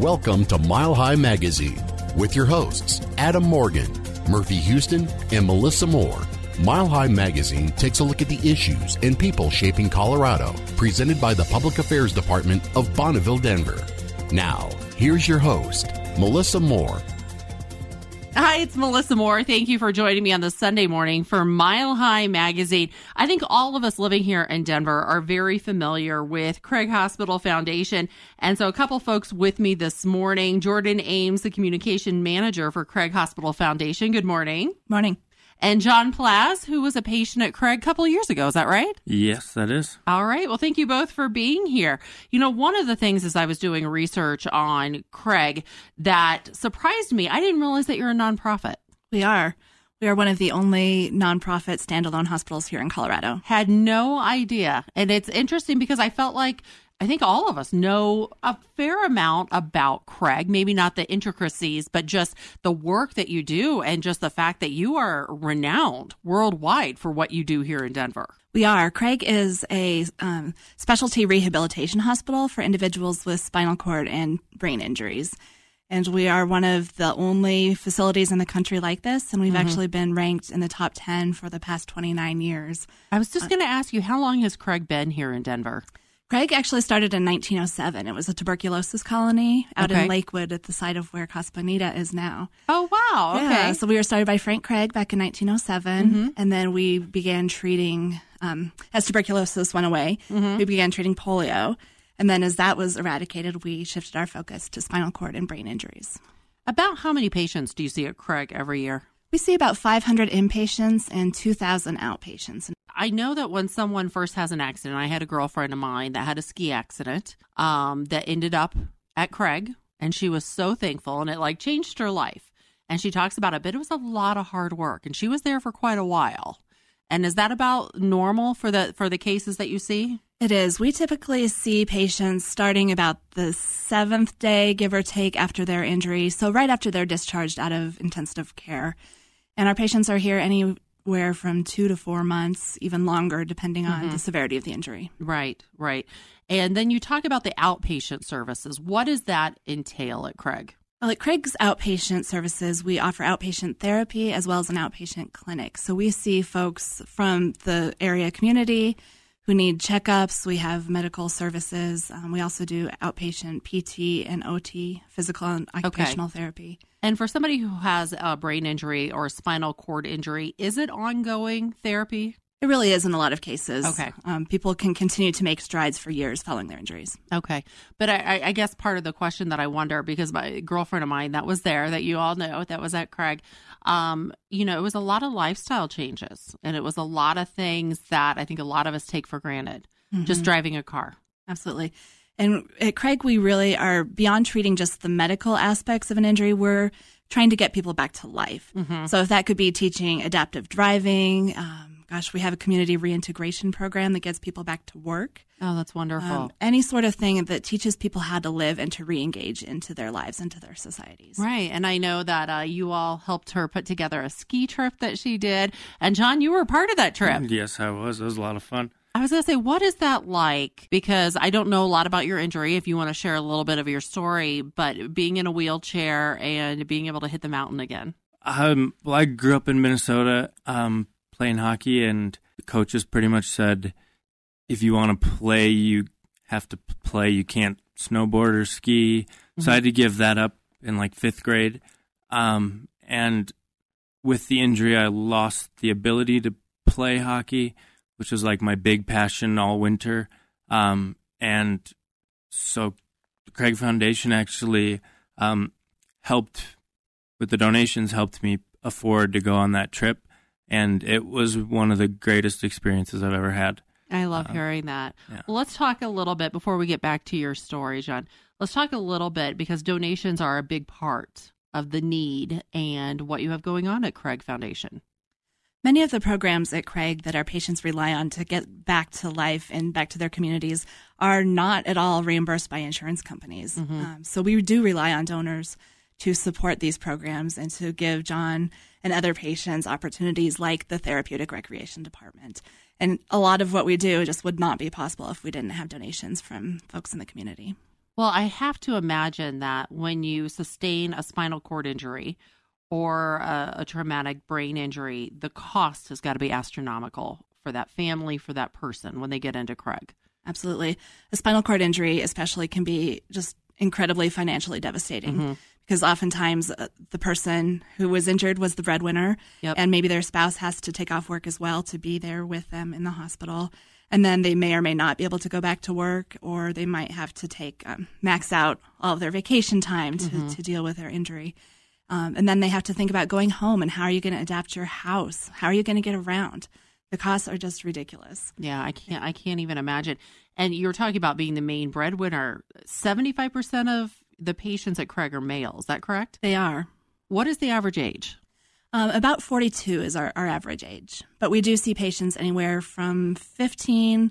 Welcome to Mile High Magazine with your hosts, Adam Morgan, Murphy Houston, and Melissa Moore. Mile High Magazine takes a look at the issues and people shaping Colorado, presented by the Public Affairs Department of Bonneville, Denver. Now, here's your host, Melissa Moore. Hi, it's Melissa Moore. Thank you for joining me on this Sunday morning for Mile High Magazine. I think all of us living here in Denver are very familiar with Craig Hospital Foundation. And so a couple folks with me this morning, Jordan Ames, the communication manager for Craig Hospital Foundation. Good morning. Morning and John Plaz, who was a patient at Craig a couple of years ago. Is that right? Yes, that is. All right. Well, thank you both for being here. You know, one of the things as I was doing research on Craig that surprised me, I didn't realize that you're a nonprofit. We are. We are one of the only nonprofit standalone hospitals here in Colorado. Had no idea. And it's interesting because I felt like I think all of us know a fair amount about Craig, maybe not the intricacies, but just the work that you do and just the fact that you are renowned worldwide for what you do here in Denver. We are. Craig is a um, specialty rehabilitation hospital for individuals with spinal cord and brain injuries. And we are one of the only facilities in the country like this. And we've mm-hmm. actually been ranked in the top 10 for the past 29 years. I was just going to ask you, how long has Craig been here in Denver? Craig actually started in 1907. It was a tuberculosis colony out okay. in Lakewood at the site of where Casa Bonita is now. Oh, wow. Okay. Yeah, so we were started by Frank Craig back in 1907. Mm-hmm. And then we began treating, um, as tuberculosis went away, mm-hmm. we began treating polio. And then as that was eradicated, we shifted our focus to spinal cord and brain injuries. About how many patients do you see at Craig every year? We see about 500 inpatients and 2,000 outpatients. I know that when someone first has an accident, I had a girlfriend of mine that had a ski accident um, that ended up at Craig, and she was so thankful, and it like changed her life. And she talks about it, but it was a lot of hard work, and she was there for quite a while. And is that about normal for the for the cases that you see? It is. We typically see patients starting about the seventh day, give or take, after their injury. So right after they're discharged out of intensive care. And our patients are here anywhere from two to four months, even longer, depending on mm-hmm. the severity of the injury. Right, right. And then you talk about the outpatient services. What does that entail at Craig? Well, at Craig's outpatient services, we offer outpatient therapy as well as an outpatient clinic. So we see folks from the area community who need checkups. We have medical services. Um, we also do outpatient PT and OT, physical and occupational okay. therapy. And for somebody who has a brain injury or a spinal cord injury, is it ongoing therapy? It really is in a lot of cases. Okay. Um, people can continue to make strides for years following their injuries. Okay. But I, I, guess part of the question that I wonder, because my girlfriend of mine that was there, that you all know, that was at Craig, um, you know, it was a lot of lifestyle changes and it was a lot of things that I think a lot of us take for granted, mm-hmm. just driving a car. Absolutely. And at Craig, we really are beyond treating just the medical aspects of an injury. We're trying to get people back to life. Mm-hmm. So if that could be teaching adaptive driving, um, gosh, we have a community reintegration program that gets people back to work. Oh, that's wonderful. Um, any sort of thing that teaches people how to live and to re-engage into their lives, into their societies. Right. And I know that uh, you all helped her put together a ski trip that she did. And John, you were part of that trip. Yes, I was. It was a lot of fun. I was going to say, what is that like? Because I don't know a lot about your injury. If you want to share a little bit of your story, but being in a wheelchair and being able to hit the mountain again. Um, well, I grew up in Minnesota um, playing hockey, and the coaches pretty much said, if you want to play, you have to play. You can't snowboard or ski. Mm-hmm. So I had to give that up in like fifth grade. Um, and with the injury, I lost the ability to play hockey which was like my big passion all winter. Um, and so the Craig Foundation actually um, helped with the donations, helped me afford to go on that trip. And it was one of the greatest experiences I've ever had. I love um, hearing that. Yeah. Well, let's talk a little bit before we get back to your story, John. Let's talk a little bit because donations are a big part of the need and what you have going on at Craig Foundation. Many of the programs at Craig that our patients rely on to get back to life and back to their communities are not at all reimbursed by insurance companies. Mm-hmm. Um, so we do rely on donors to support these programs and to give John and other patients opportunities like the therapeutic recreation department. And a lot of what we do just would not be possible if we didn't have donations from folks in the community. Well, I have to imagine that when you sustain a spinal cord injury or a, a traumatic brain injury, the cost has got to be astronomical for that family, for that person when they get into Craig. Absolutely. A spinal cord injury, especially, can be just incredibly financially devastating Mm-hmm. Because oftentimes uh, the person who was injured was the breadwinner, Yep. and maybe their spouse has to take off work as well to be there with them in the hospital. And then they may or may not be able to go back to work, or they might have to take um, max out all of their vacation time to, Mm-hmm. to deal with their injury. Um, and then they have to think about going home and how are you going to adapt your house? How are you going to get around? The costs are just ridiculous. Yeah, I can't. I can't even imagine. And you were talking about being the main breadwinner. Seventy-five percent of the patients at Craig are male. Is that correct? They are. What is the average age? Um, about 42 is our, our average age, but we do see patients anywhere from 15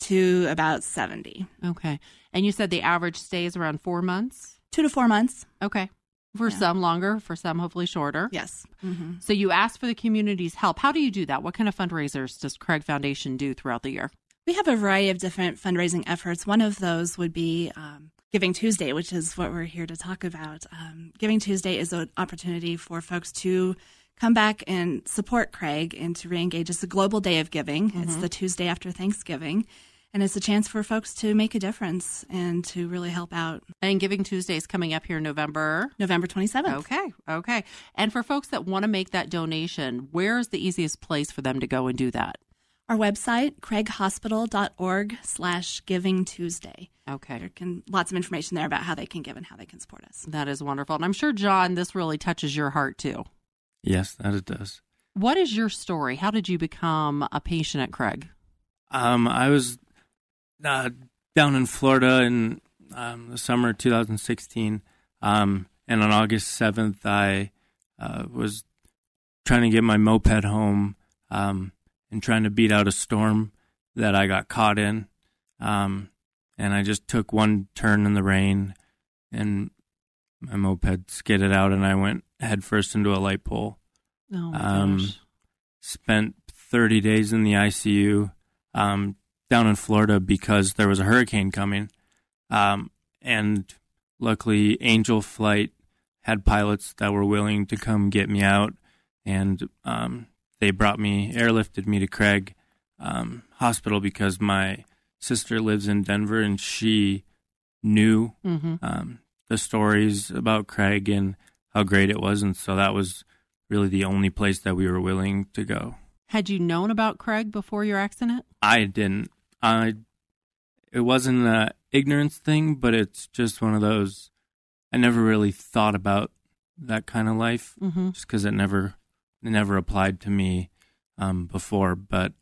to about 70. Okay. And you said the average stays around four months. Two to four months. Okay. For some longer, for some hopefully shorter. Yes. hmm So you ask for the community's help. How do you do that? What kind of fundraisers does Craig Foundation do throughout the year? We have a variety of different fundraising efforts. One of those would be um, Giving Tuesday, which is what we're here to talk about. Um, Giving Tuesday is an opportunity for folks to come back and support Craig and to reengage. It's a global day of giving. It's the Tuesday after Thanksgiving. And it's a chance for folks to make a difference and to really help out. And Giving Tuesday is coming up here in November. November 27th. Okay. Okay. And for folks that want to make that donation, where is the easiest place for them to go and do that? Our website, craighospital.org slash giving Tuesday. Okay. There can lots of information there about how they can give and how they can support us. That is wonderful. And I'm sure, John, this really touches your heart too. Yes, that it does. What is your story? How did you become a patient at Craig? Um, I was uh, down in Florida in um, the summer of 2016, um, and on August 7th, I uh, was trying to get my moped home um, and trying to beat out a storm that I got caught in. Um, and I just took one turn in the rain, and my moped skidded out, and I went headfirst into a light pole Oh Um, gosh. spent 30 days in the ICU um, down in Florida because there was a hurricane coming. Um, and luckily, Angel Flight had pilots that were willing to come get me out. And um, they brought me, airlifted me to Craig um, Hospital because my sister lives in Denver and she knew Mm-hmm. um, the stories about Craig and how great it was. And so that was really the only place that we were willing to go. Had you known about Craig before your accident? I didn't. I. It wasn't an ignorance thing, but it's just one of those. I never really thought about that kind of life, Mm-hmm. just because it never, never applied to me um, before. But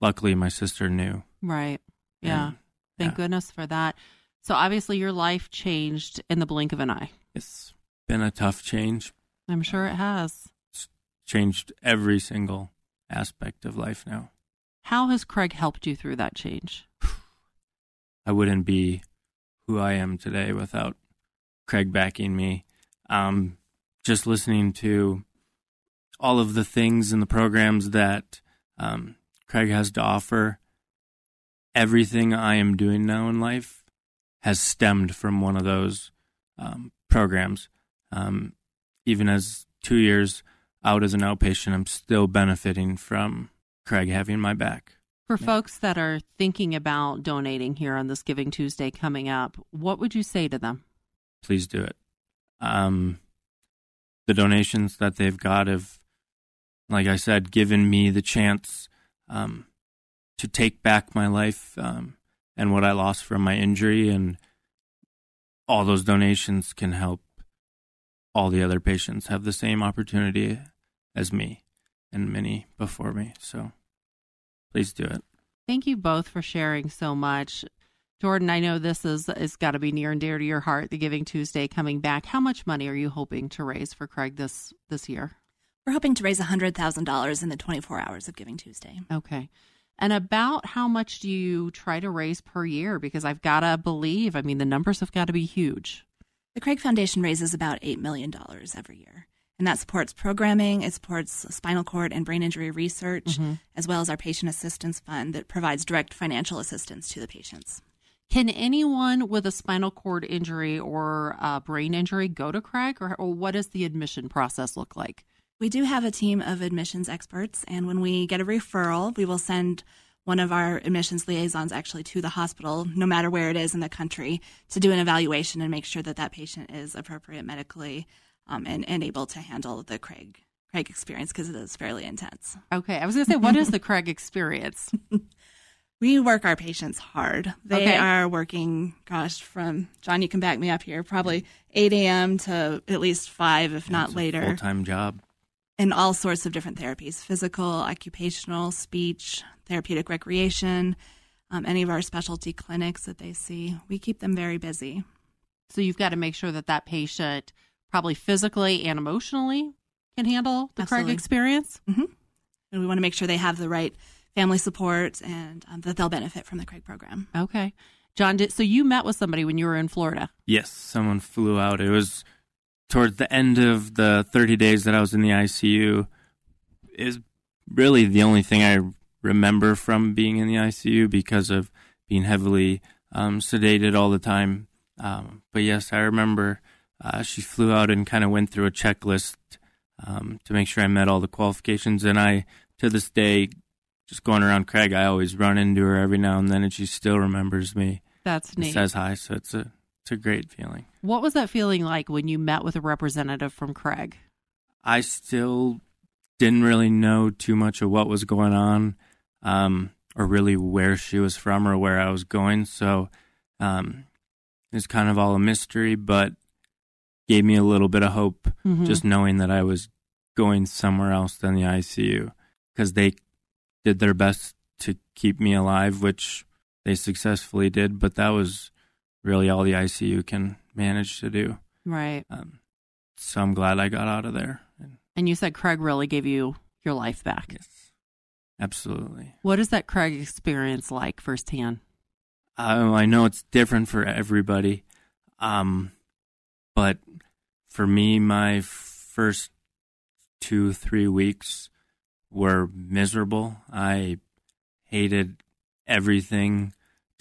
luckily, my sister knew. Right. Yeah. And, Thank yeah. goodness for that. So obviously, your life changed in the blink of an eye. It's been a tough change. I'm sure it has. Changed every single aspect of life now. How has Craig helped you through that change? I wouldn't be who I am today without Craig backing me. Um, just listening to all of the things and the programs that um, Craig has to offer, everything I am doing now in life has stemmed from one of those um, programs. Um, even as two years out as an outpatient, I'm still benefiting from Craig having my back. For Yeah. folks that are thinking about donating here on this Giving Tuesday coming up, what would you say to them? please do it. Um, the donations that they've got have, like I said, given me the chance um, to take back my life um, and what I lost from my injury, and all those donations can help all the other patients have the same opportunity as me and many before me. So please do it. Thank you both for sharing so much. Jordan, I know this is is got to be near and dear to your heart. The Giving Tuesday coming back. How much money are you hoping to raise for Craig this this year? We're hoping to raise $100,000 in the 24 hours of Giving Tuesday. Okay. And about how much do you try to raise per year? Because I've got to believe, I mean, the numbers have got to be huge. The Craig Foundation raises about $8 million every year. And that supports programming, it supports spinal cord and brain injury research, Mhm. as well as our patient assistance fund that provides direct financial assistance to the patients. Can anyone with a spinal cord injury or a brain injury go to Craig, or, or what does the admission process look like? We do have a team of admissions experts, and when we get a referral, we will send one of our admissions liaisons actually to the hospital, no matter where it is in the country, to do an evaluation and make sure that that patient is appropriate medically um, and, and able to handle the Craig Craig experience because it is fairly intense. Okay, I was going to say, what is the Craig experience? we work our patients hard. They Okay. are working, gosh, from John, you can back me up here, probably 8 a.m. to at least 5, if not later, Full time job. In all sorts of different therapies physical, occupational, speech, therapeutic recreation, um, any of our specialty clinics that they see. We keep them very busy. So you've got to make sure that that patient, probably physically and emotionally, can handle the Craig Absolutely. experience. And we want to make sure they have the right family support and um, that they'll benefit from the Craig program. Okay, John. Did, so you met with somebody when you were in Florida. Yes, someone flew out. It was towards the end of the 30 days that I was in the ICU. Is really the only thing I remember from being in the ICU because of being heavily um, sedated all the time. Um, but yes, I remember uh, she flew out and kind of went through a checklist um, to make sure I met all the qualifications. And I, to this day, just going around Craig, I always run into her every now and then, and she still remembers me. That's neat. Says hi, so it's a it's a great feeling. what was that feeling like when you met with a representative from Craig? I still didn't really know too much of what was going on, um, or really where she was from or where I was going. So um, it's kind of all a mystery, but gave me a little bit of hope Mhm. just knowing that I was going somewhere else than the ICU because they did their best to keep me alive, which they successfully did. But that was really all the ICU can manage to do. right. Um, so I'm glad I got out of there. And And you said Craig really gave you your life back. yes, absolutely. What is that Craig experience like firsthand? Um, I know it's different for everybody, um, but for me, my first two, three weeks were miserable. I hated everything,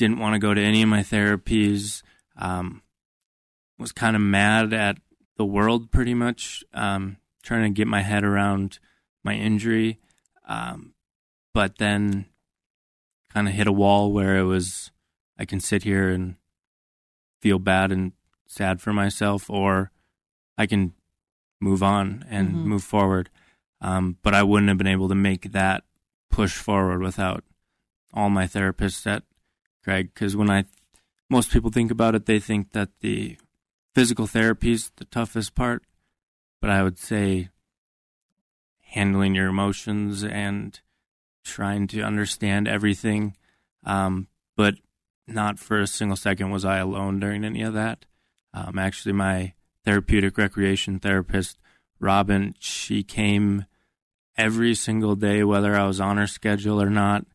didn't want to go to any of my therapies, um, was kind of mad at the world pretty much, um, trying to get my head around my injury. Um, but then kind of hit a wall where it was I can sit here and feel bad and sad for myself, or I can move on and Mhm. move forward. Um, but I wouldn't have been able to make that push forward without all my therapists at Craig. Because when I, most people think about it, they think that the physical therapy is the toughest part. But I would say handling your emotions and trying to understand everything. Um, but not for a single second was I alone during any of that. Um, actually, my therapeutic recreation therapist, Robin, she came every single day, whether I was on her schedule or not,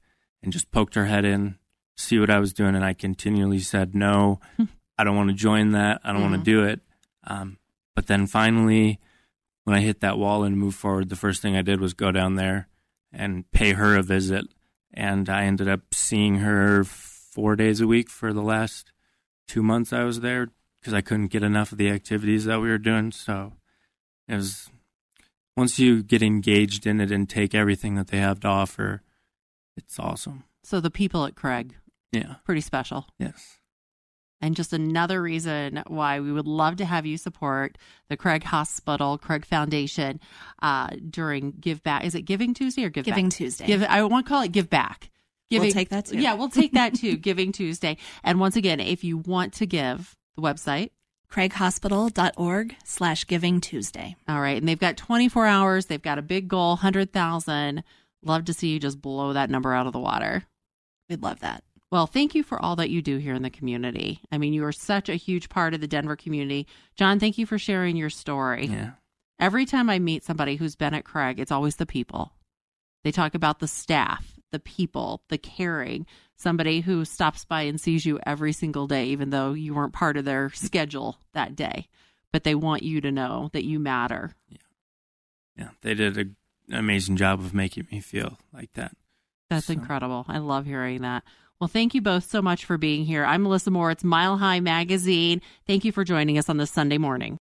and just poked her head in, see what I was doing. And I continually said, no, I don't want to join that. I don't want Mhm. to do it. Um, but then finally, when I hit that wall and moved forward, the first thing I did was go down there and pay her a visit. And I ended up seeing her four days a week for the last two months I was there because I couldn't get enough of the activities that we were doing. So it was once you get engaged in it and take everything that they have to offer, it's awesome. So the people at Craig, Yeah. pretty special. Yes. And just another reason why we would love to have you support the Craig Hospital, Craig Foundation uh, during Give Back. Is it Giving Tuesday or Give Giving Back? Tuesday. Give. I want to call it Give Back. We'll take that too. Yeah, we'll take that too. Giving Tuesday. And once again, if you want to give, the website. craighospital.org slash giving Tuesday. All right, and they've got 24 hours. They've got a big goal, 100,000. Love to see you just blow that number out of the water. We'd love that. Well, thank you for all that you do here in the community. I mean, you are such a huge part of the Denver community. John, thank you for sharing your story. Yeah. Every time I meet somebody who's been at Craig, it's always the people. They talk about the staff, the people, the caring, somebody who stops by and sees you every single day, even though you weren't part of their schedule that day. But they want you to know that you matter. Yeah. Yeah. They did a, an amazing job of making me feel like that. That's So- incredible. I love hearing that. Well, thank you both so much for being here. I'm Melissa Moore. It's Mile High Magazine. Thank you for joining us on this Sunday morning.